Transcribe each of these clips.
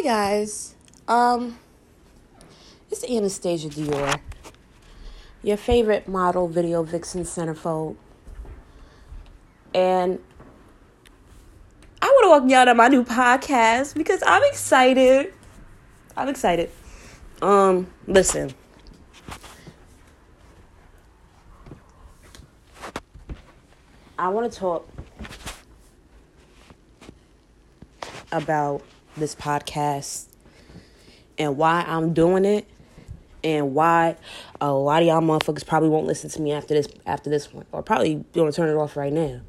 Hi guys. Um it's Anastasia Dior. Your favorite model video vixen centerfold. And I want to welcome y'all to my new podcast because I'm excited. I'm excited. Um, listen. I want to talk about this podcast and why I'm doing it and why a lot of y'all motherfuckers probably won't listen to me after this after this one or probably gonna turn it off right now.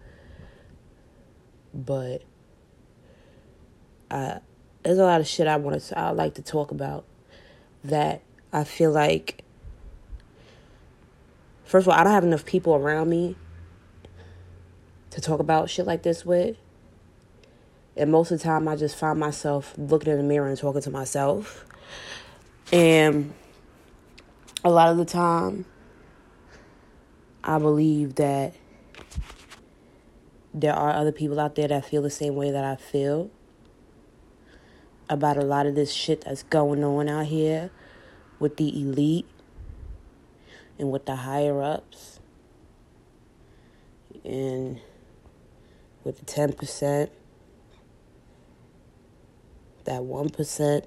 But uh, there's a lot of shit I want to I like to talk about that I feel like first of all I don't have enough people around me to talk about shit like this with. And most of the time, I just find myself looking in the mirror and talking to myself. And a lot of the time, I believe that there are other people out there that feel the same way that I feel about a lot of this shit that's going on out here with the elite and with the higher ups and with the 10%, that 1%.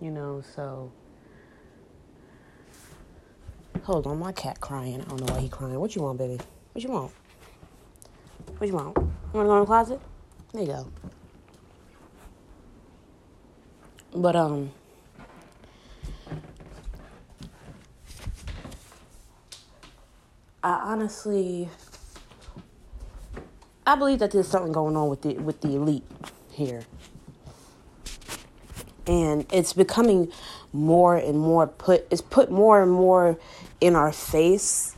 You know, so. Hold on, my cat crying. I don't know why he crying. What you want, baby? What you want? What you want? You wanna go in the closet? There you go. But um I honestly I believe that there's something going on with the with the elite here. And it's becoming more and more put it's put more and more in our face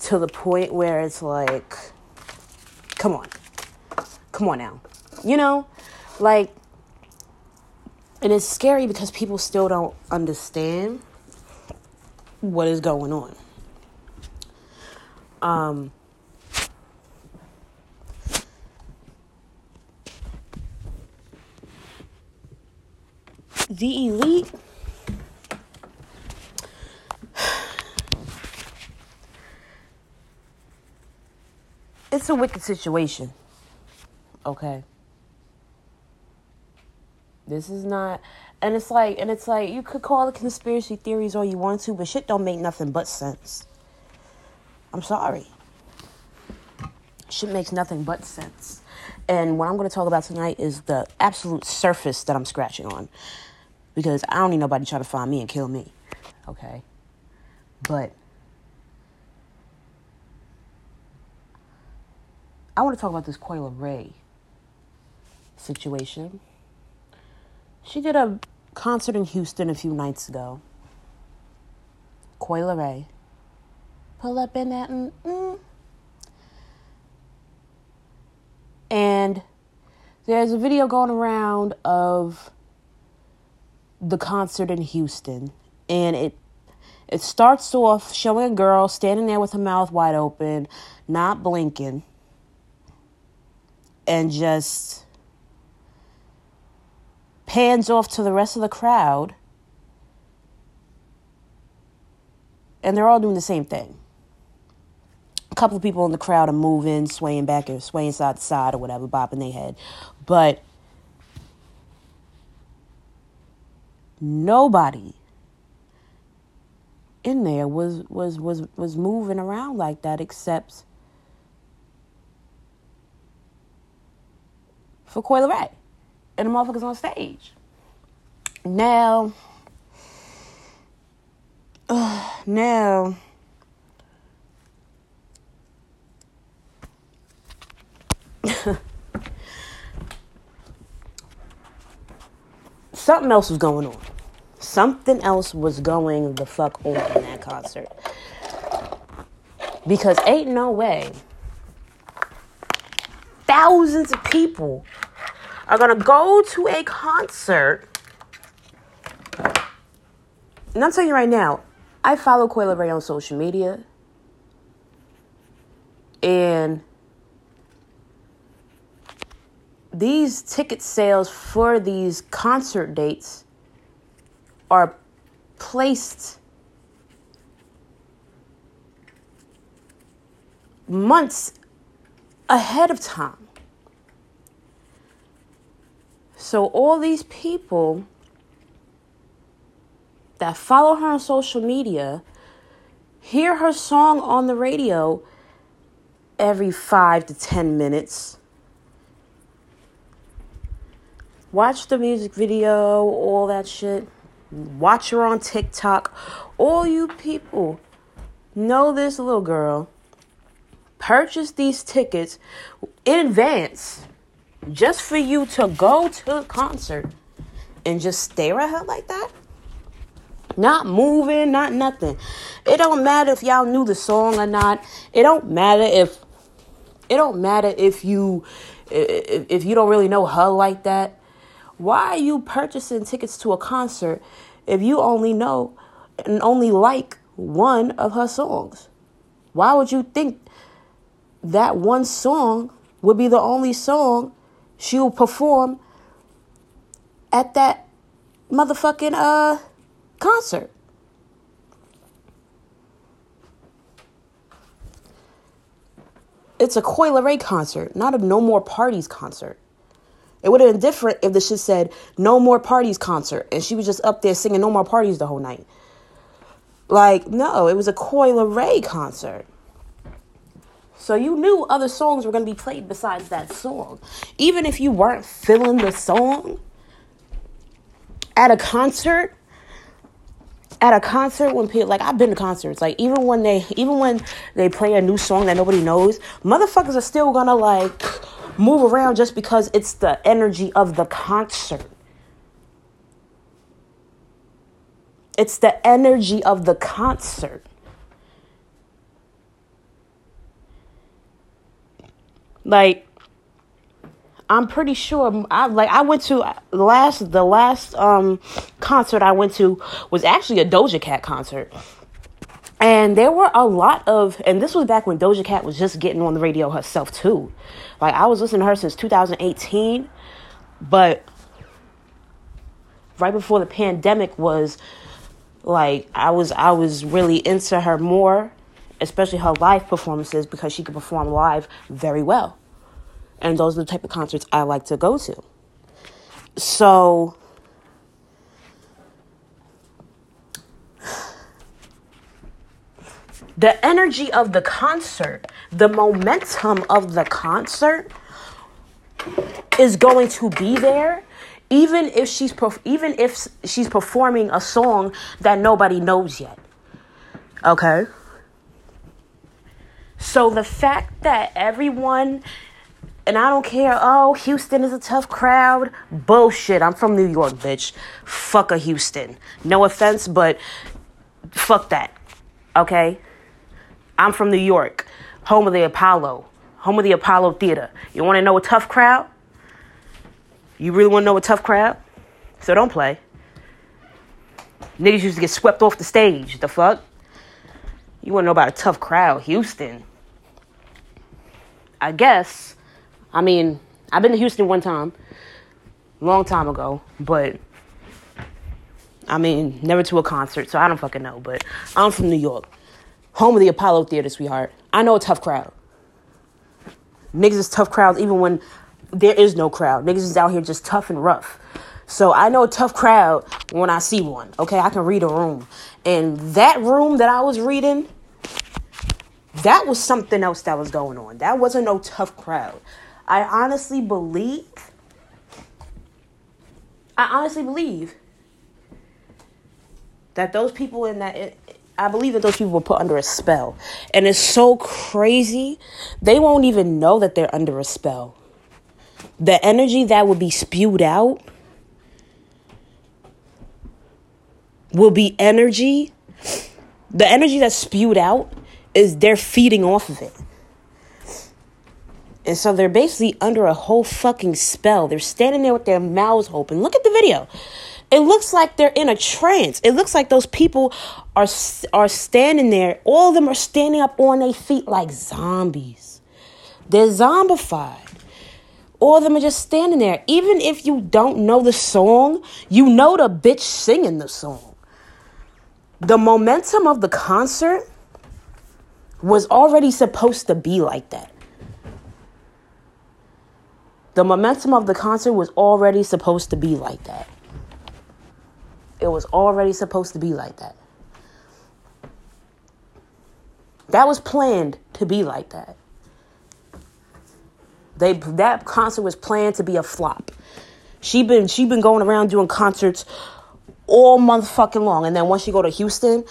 to the point where it's like come on. Come on now. You know? Like and it's scary because people still don't understand what is going on. Um, the elite it's a wicked situation okay this is not and it's like and it's like you could call it conspiracy theories all you want to but shit don't make nothing but sense I'm sorry. Shit makes nothing but sense. And what I'm going to talk about tonight is the absolute surface that I'm scratching on. Because I don't need nobody try to find me and kill me. Okay? But I want to talk about this Coi Leray situation. She did a concert in Houston a few nights ago. Coi Leray. pull up in that. Mm-mm. And there's a video going around of the concert in Houston, and it it starts off showing a girl standing there with her mouth wide open, not blinking, and just pans off to the rest of the crowd, and they're all doing the same thing a couple of people in the crowd are moving, swaying back and swaying side to side or whatever, bopping their head. But nobody in there was was was was moving around like that except for Coi Leray and the motherfuckers on stage. Now, uh, now something else was going on. Something else was going the fuck on in that concert. Because ain't no way thousands of people are gonna go to a concert. And I'm telling you right now, I follow Coi Leray on social media. And these ticket sales for these concert dates are placed months ahead of time. So, all these people that follow her on social media hear her song on the radio every five to ten minutes. Watch the music video, all that shit. Watch her on TikTok. All you people know this little girl. Purchase these tickets in advance just for you to go to a concert and just stare at her like that. Not moving, not nothing. It don't matter if y'all knew the song or not. It don't matter if it don't matter if you if, if you don't really know her like that. Why are you purchasing tickets to a concert if you only know and only like one of her songs? Why would you think that one song would be the only song she will perform at that motherfucking uh concert? It's a Coi Leray concert, not a No More Parties concert. It would have been different if the shit said No More Parties concert and she was just up there singing No More Parties the whole night. Like, no, it was a Coi Leray concert. So you knew other songs were going to be played besides that song. Even if you weren't feeling the song at a concert, at a concert when people like I've been to concerts like even when they even when they play a new song that nobody knows motherfuckers are still gonna like move around just because it's the energy of the concert it's the energy of the concert like I'm pretty sure I like I went to last the last um concert I went to was actually a Doja Cat concert. And there were a lot of and this was back when Doja Cat was just getting on the radio herself too. Like I was listening to her since 2018, but right before the pandemic was like I was I was really into her more, especially her live performances because she could perform live very well. And those are the type of concerts I like to go to. So, the energy of the concert, the momentum of the concert is going to be there even if she's perf- even if she's performing a song that nobody knows yet. Okay? So the fact that everyone and I don't care. Oh, Houston is a tough crowd. Bullshit. I'm from New York, bitch. Fuck a Houston. No offense, but fuck that. Okay? I'm from New York, home of the Apollo, home of the Apollo Theater. You want to know a tough crowd? You really want to know a tough crowd? So don't play. Niggas used to get swept off the stage. The fuck? You want to know about a tough crowd? Houston. I guess I mean, I've been to Houston one time, long time ago, but I mean, never to a concert, so I don't fucking know. But I'm from New York, home of the Apollo Theater, sweetheart. I know a tough crowd. Niggas is tough crowds even when there is no crowd. Niggas is out here just tough and rough. So I know a tough crowd when I see one. Okay, I can read a room. And that room that I was reading, that was something else that was going on. That wasn't no tough crowd. I honestly believe, I honestly believe that those people in that, I believe that those people were put under a spell. And it's so crazy, they won't even know that they're under a spell. The energy that would be spewed out will be energy. The energy that's spewed out is they're feeding off of it. And so they're basically under a whole fucking spell. They're standing there with their mouths open. Look at the video. It looks like they're in a trance. It looks like those people are are standing there. All of them are standing up on their feet like zombies. They're zombified. All of them are just standing there. Even if you don't know the song, you know the bitch singing the song. The momentum of the concert was already supposed to be like that. The momentum of the concert was already supposed to be like that. It was already supposed to be like that. That was planned to be like that. They that concert was planned to be a flop. She been she been going around doing concerts all month fucking long, and then once you go to Houston,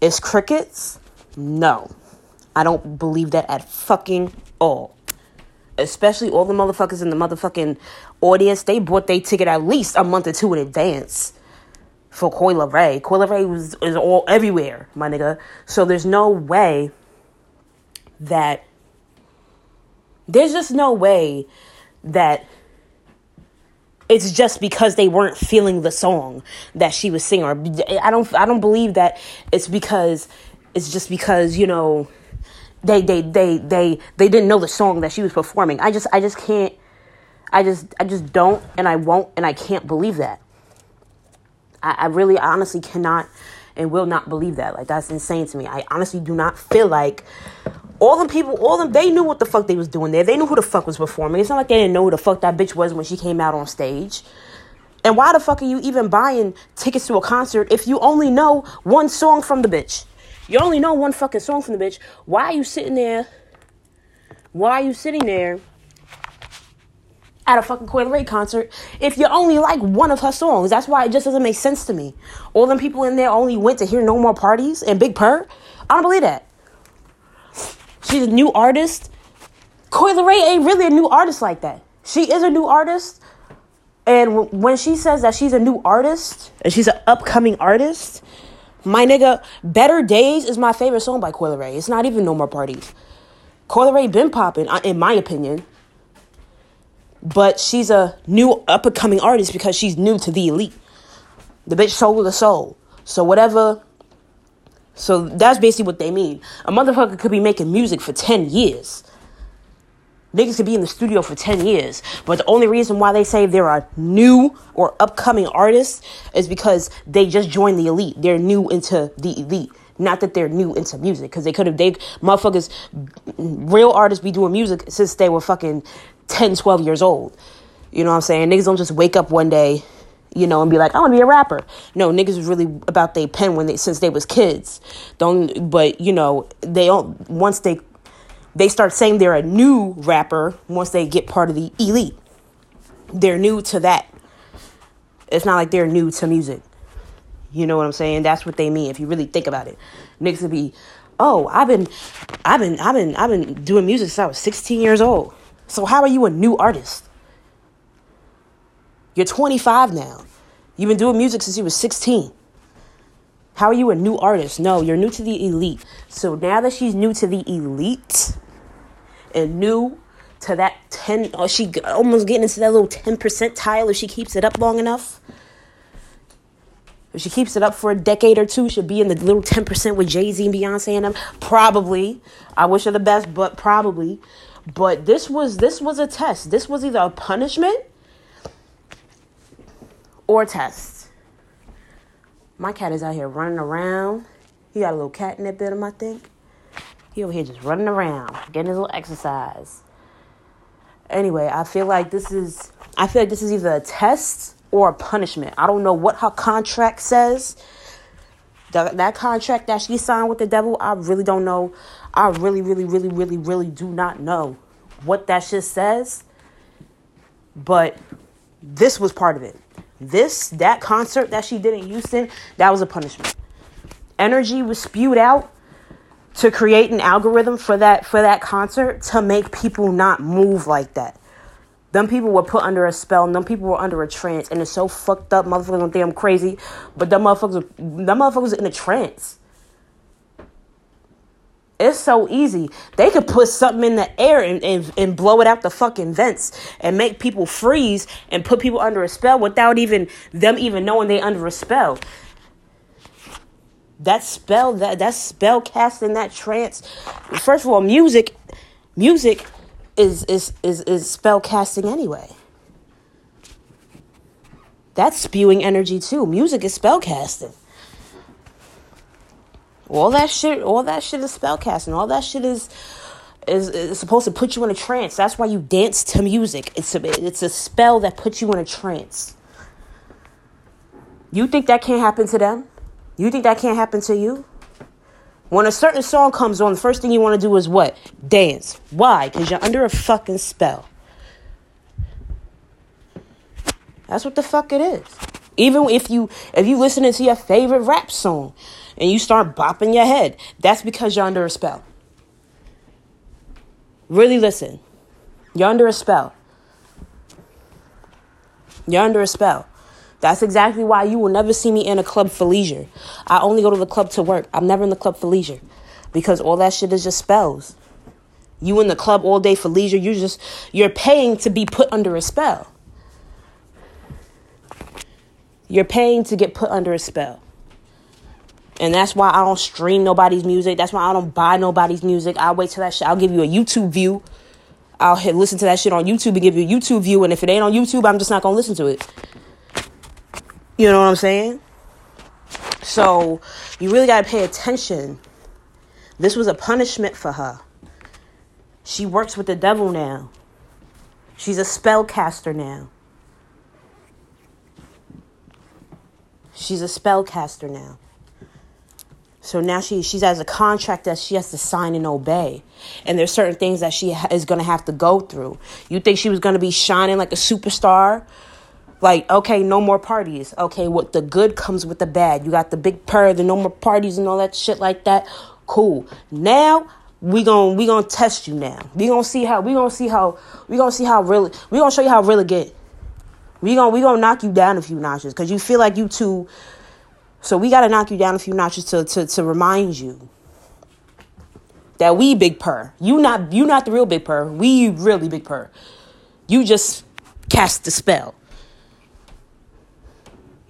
it's crickets. No, I don't believe that at fucking all. Especially all the motherfuckers in the motherfucking audience, they bought their ticket at least a month or two in advance for Coi Leray. Coi Leray was is all everywhere, my nigga. So there's no way that there's just no way that it's just because they weren't feeling the song that she was singing. I don't I don't believe that it's because it's just because, you know, they they they they they didn't know the song that she was performing. I just I just can't I just I just don't and I won't and I can't believe that. I, I really honestly cannot and will not believe that. Like that's insane to me. I honestly do not feel like all them people, all them, they knew what the fuck they was doing there. They knew who the fuck was performing. It's not like they didn't know who the fuck that bitch was when she came out on stage. And why the fuck are you even buying tickets to a concert if you only know one song from the bitch? You only know one fucking song from the bitch. Why are you sitting there? Why are you sitting there at a fucking Coi Leray concert if you only like one of her songs? That's why it just doesn't make sense to me. All them people in there only went to hear No More Parties and Big Purr. I don't believe that. She's a new artist. Coi Leray ain't really a new artist like that. She is a new artist. And when she says that she's a new artist and she's an upcoming artist, my nigga, Better Days is my favorite song by Coi Leray. It's not even No More Parties. Coi Leray been popping, in my opinion. But she's a new up and coming artist because she's new to the elite. The bitch sold the soul. So whatever so that's basically what they mean. A motherfucker could be making music for 10 years. Niggas could be in the studio for 10 years. But the only reason why they say they're a new or upcoming artist is because they just joined the elite. They're new into the elite. Not that they're new into music. Because they could have, they, motherfuckers, real artists be doing music since they were fucking 10, 12 years old. You know what I'm saying? Niggas don't just wake up one day you know, and be like, I want to be a rapper. No, niggas was really about their pen when they since they was kids. Don't, but you know, they don't once they they start saying they're a new rapper once they get part of the elite. They're new to that. It's not like they're new to music. You know what I'm saying? That's what they mean if you really think about it. Niggas would be, oh, I've been, I've been, I've been, I've been doing music since I was 16 years old. So how are you a new artist? You're 25 now. You've been doing music since you were 16. How are you a new artist? No, you're new to the elite. So now that she's new to the elite and new to that 10, or she almost getting into that little 10 percentile if she keeps it up long enough. If she keeps it up for a decade or two, she'll be in the little 10% with Jay Z and Beyonce and them. Probably. I wish her the best, but probably. But this was this was a test. This was either a punishment or test. My cat is out here running around. He got a little catnip in him, I think. He over here just running around, getting his little exercise. Anyway, I feel like this is I feel like this is either a test or a punishment. I don't know what her contract says. The, that contract that she signed with the devil, I really don't know. I really, really, really, really, really do not know what that shit says. But this was part of it. This, that concert that she did in Houston, that was a punishment. Energy was spewed out to create an algorithm for that for that concert to make people not move like that. Them people were put under a spell, them people were under a trance, and it's so fucked up. Motherfuckers don't think I'm crazy, but them motherfuckers, them motherfuckers in a trance. It's so easy. They could put something in the air and, and, and blow it out the fucking vents and make people freeze and put people under a spell without even them even knowing they under a spell. That spell, that that spell casting, that trance. First of all, music, music is is is is spell casting anyway. That's spewing energy too. Music is spell casting. All that shit, all that shit is spellcasting. All that shit is is, is supposed to put you in a trance. That's why you dance to music. It's a it's a spell that puts you in a trance. You think that can't happen to them? You think that can't happen to you? When a certain song comes on, the first thing you want to do is what? Dance. Why? Because you're under a fucking spell. That's what the fuck it is. Even if you if you listening to your favorite rap song and you start bopping your head, that's because you're under a spell. Really listen. You're under a spell. You're under a spell. That's exactly why you will never see me in a club for leisure. I only go to the club to work. I'm never in the club for leisure because all that shit is just spells. You in the club all day for leisure, you just you're paying to be put under a spell. You're paying to get put under a spell. And that's why I don't stream nobody's music. That's why I don't buy nobody's music. I'll wait till that shit. I'll give you a YouTube view. I'll hit listen to that shit on YouTube and give you a YouTube view. And if it ain't on YouTube, I'm just not gonna listen to it. You know what I'm saying? So you really got to pay attention. This was a punishment for her. She works with the devil now. She's a spellcaster now. She's a spellcaster now. So now she she has a contract that she has to sign and obey, and there's certain things that she ha- is going to have to go through. You think she was going to be shining like a superstar like, okay, no more parties. Okay, what the good comes with the bad. You got the big purr, the no more parties and all that shit like that. Cool. Now we going we gonna test you now. We gonna see how we gonna see how we gonna see how really we gonna show you how really get. We gonna we gonna knock you down a few notches because you feel like you too. So we gotta knock you down a few notches to to to remind you that we big purr. You not you not the real big purr. We really big purr. You just cast the spell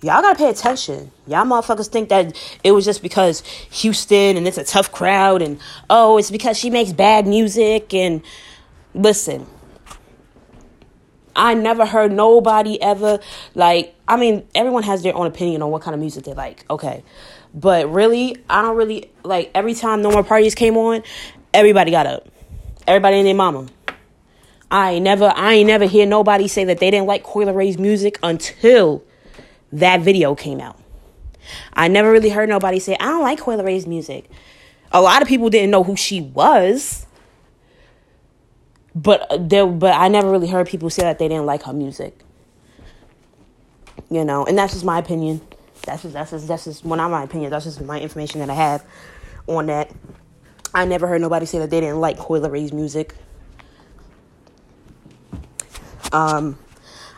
y'all gotta pay attention. Y'all motherfuckers think that it was just because Houston and it's a tough crowd and oh, it's because she makes bad music and listen. I never heard nobody ever like I mean, everyone has their own opinion on what kind of music they like. Okay. But really, I don't really like every time no more parties came on, everybody got up. Everybody and their mama. I ain't never I ain't never hear nobody say that they didn't like Coi Leray's music until that video came out. I never really heard nobody say, I don't like Coi Leray's music. A lot of people didn't know who she was. But uh, there but I never really heard people say that they didn't like her music. You know, and that's just my opinion. That's just that's just that's just well not my opinion, that's just my information that I have on that. I never heard nobody say that they didn't like Coi Leray's music. Um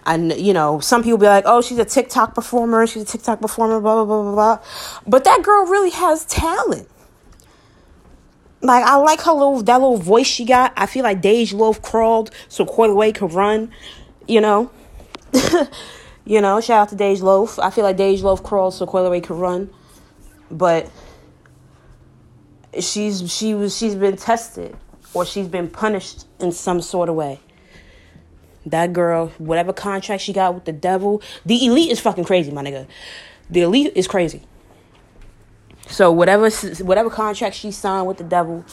and you know, some people be like, "Oh, she's a TikTok performer. She's a TikTok performer." Blah blah blah blah blah. But that girl really has talent. Like I like her little that little voice she got. I feel like Dej Loaf crawled so Coi Leray could run. You know, you know. Shout out to Dej Loaf. I feel like Dej Loaf crawled so Coi Leray could run, but she's she was she's been tested or she's been punished in some sort of way. That girl, whatever contract she got with the devil, the elite is fucking crazy, my nigga. The elite is crazy. So whatever whatever contract she signed with the devil,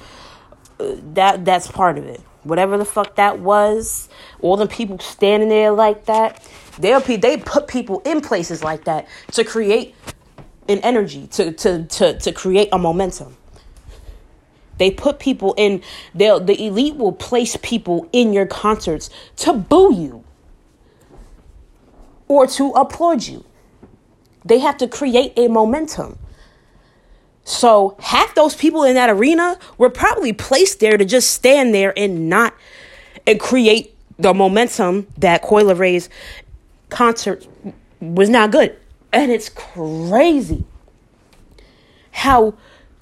uh, that that's part of it. Whatever the fuck that was, all the people standing there like that, they'll they put people in places like that to create an energy, to to to to create a momentum. They put people in, they'll, the elite will place people in your concerts to boo you or to applaud you. They have to create a momentum. So, half those people in that arena were probably placed there to just stand there and not and create the momentum that Coi Leray's concert was not good. And it's crazy how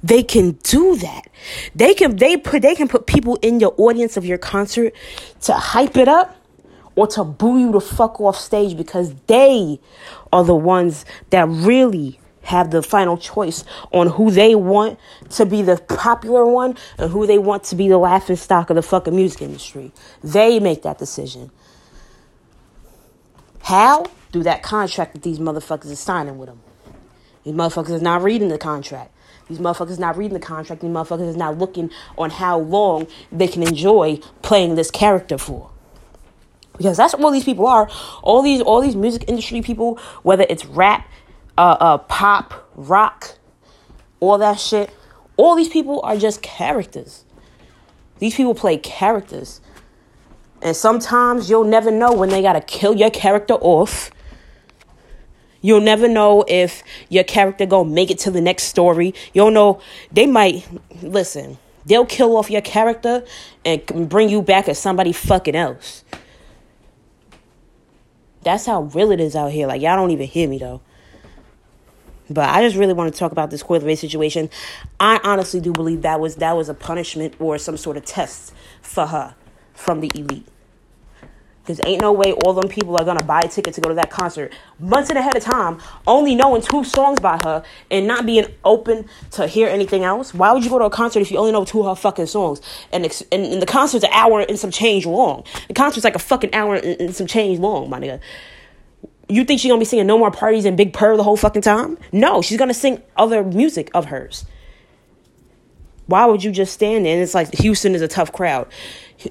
they can do that. They can they put they can put people in your audience of your concert to hype it up or to boo you the fuck off stage because they are the ones that really have the final choice on who they want to be the popular one and who they want to be the laughing stock of the fucking music industry. They make that decision. How? Through that contract that these motherfuckers are signing with them. These motherfuckers is not reading the contract. These motherfuckers not reading the contract. These motherfuckers is not looking on how long they can enjoy playing this character for. Because that's what all these people are. All these all these music industry people, whether it's rap, uh, uh, pop, rock, all that shit. All these people are just characters. These people play characters. And sometimes you'll never know when they gotta kill your character off. You'll never know if your character gonna make it to the next story. You'll know they might listen. They'll kill off your character and bring you back as somebody fucking else. That's how real it is out here. Like y'all don't even hear me though. But I just really want to talk about this Coi Leray situation. I honestly do believe that was that was a punishment or some sort of test for her from the elite. Because ain't no way all them people are gonna buy a ticket to go to that concert months ahead of time, only knowing two songs by her and not being open to hear anything else. Why would you go to a concert if you only know two of her fucking songs? And, ex- and, and the concert's an hour and some change long. The concert's like a fucking hour and, and some change long, my nigga. You think she's gonna be singing No More Parties and Big Purr the whole fucking time? No, she's gonna sing other music of hers. Why would you just stand there? And it's like Houston is a tough crowd.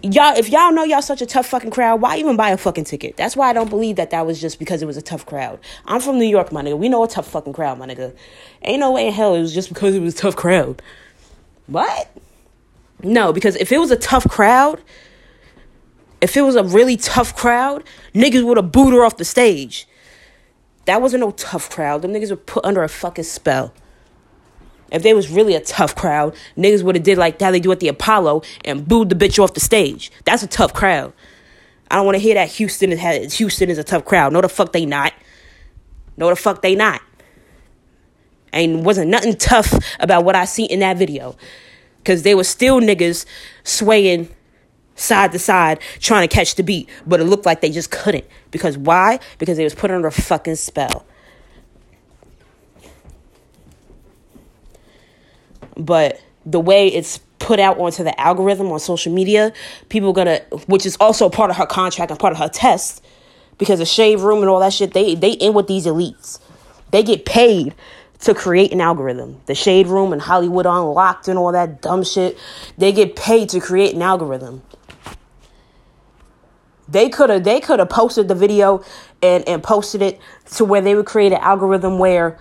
Y'all, if y'all know y'all such a tough fucking crowd, why even buy a fucking ticket? That's why I don't believe that that was just because it was a tough crowd. I'm from New York, my nigga. We know a tough fucking crowd, my nigga. Ain't no way in hell it was just because it was a tough crowd. What? No, because if it was a tough crowd, if it was a really tough crowd, niggas would have booed her off the stage. That wasn't no tough crowd. Them niggas were put under a fucking spell. If they was really a tough crowd, niggas would have did like how they do at the Apollo and booed the bitch off the stage. That's a tough crowd. I don't want to hear that Houston is Houston is a tough crowd. No, the fuck they not. No, the fuck they not. Ain't wasn't nothing tough about what I see in that video, cause they were still niggas swaying side to side trying to catch the beat, but it looked like they just couldn't. Because why? Because they was put under a fucking spell. But the way it's put out onto the algorithm on social media, people gonna which is also part of her contract and part of her test, because the Shade Room and all that shit, they they in with these elites. They get paid to create an algorithm. The Shade Room and Hollywood Unlocked and all that dumb shit. They get paid to create an algorithm. They could have they could have posted the video and and posted it to where they would create an algorithm where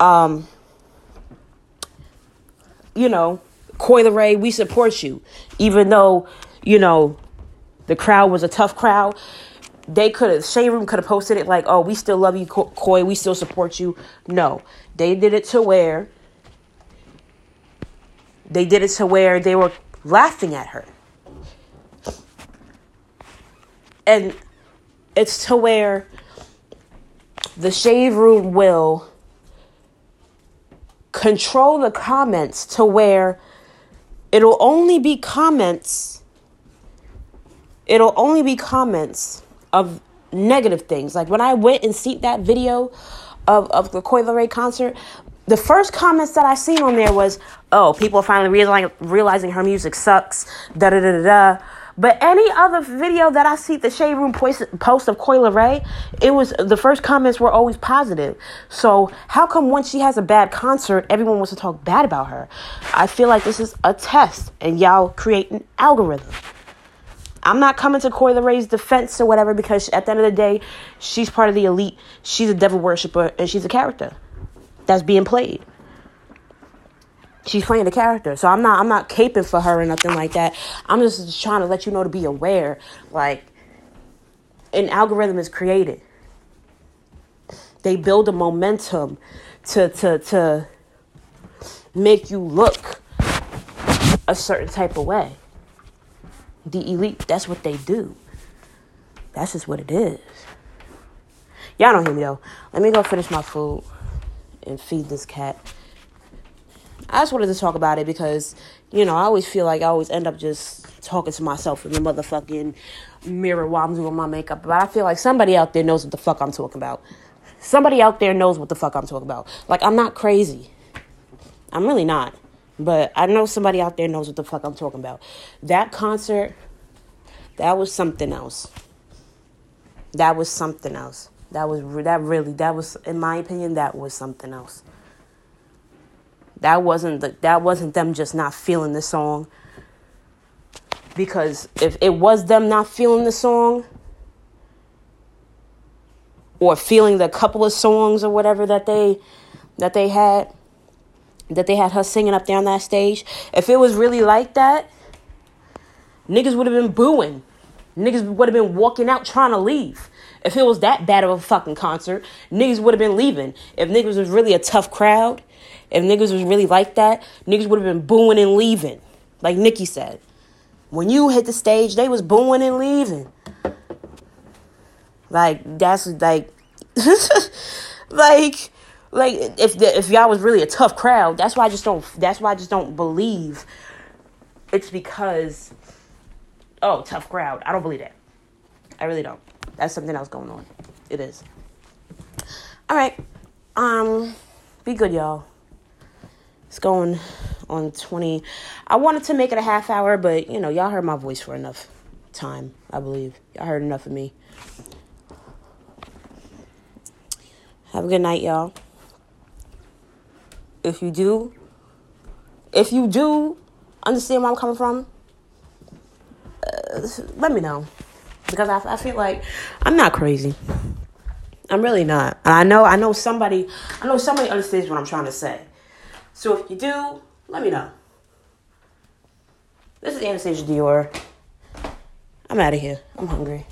um you know, Coi Leray, we support you. Even though, you know, the crowd was a tough crowd. They could have, Shade Room could have posted it like, oh, we still love you, Coi, we still support you. No. They did it to where, they did it to where they were laughing at her. And it's to where the Shade Room will control the comments to where it'll only be comments it'll only be comments of negative things. Like when i went and see that video of, of the Coi Leray concert the first comments that i seen on there was oh people are finally realizing realizing her music sucks da da da da da but any other video that I see the Shade Room post, of Coi Leray, it was the first comments were always positive. So how come once she has a bad concert, everyone wants to talk bad about her? I feel like this is a test, and y'all create an algorithm. I'm not coming to Coi Leray's defense or whatever because at the end of the day, she's part of the elite. She's a devil worshiper and she's a character that's being played she's playing the character. So I'm not I'm not caping for her or nothing like that. I'm just trying to let you know to be aware. Like an algorithm is created. They build a momentum to to to make you look a certain type of way. The elite, that's what they do. That's just what it is. Y'all don't hear me though. Let me go finish my food and feed this cat. I just wanted to talk about it because, you know, I always feel like I always end up just talking to myself in the motherfucking mirror while I'm doing my makeup. But I feel like somebody out there knows what the fuck I'm talking about. somebody out there knows what the fuck I'm talking about. Like, I'm not crazy. I'm really not. But I know somebody out there knows what the fuck I'm talking about. That concert, that was something else. That was something else. That was that really that was in my opinion that was something else. That wasn't the, that wasn't them just not feeling the song. Because if it was them not feeling the song or feeling the couple of songs or whatever that they that they had that they had her singing up there on that stage, if it was really like that, niggas would have been booing. Niggas would have been walking out trying to leave. If it was that bad of a fucking concert, niggas would have been leaving. If niggas was really a tough crowd, if niggas was really like that, niggas would have been booing and leaving. Like Nikki said. When you hit the stage, they was booing and leaving. Like that's like like like if the, if y'all was really a tough crowd, that's why I just don't that's why I just don't believe it's because oh, tough crowd. I don't believe that. I really don't. That's something else going on. It is. All right. Um be good, y'all. It's going on 20. I wanted to make it a half hour, but you know, y'all heard my voice for enough time, I believe. Y'all heard enough of me. Have a good night, y'all. If you do, if you do understand where I'm coming from, uh, let me know. Because I, I feel like I'm not crazy. I'm really not. I know I know somebody I know somebody understands what I'm trying to say. So if you do, let me know. This is Anastasia Dior. I'm out of here. I'm hungry.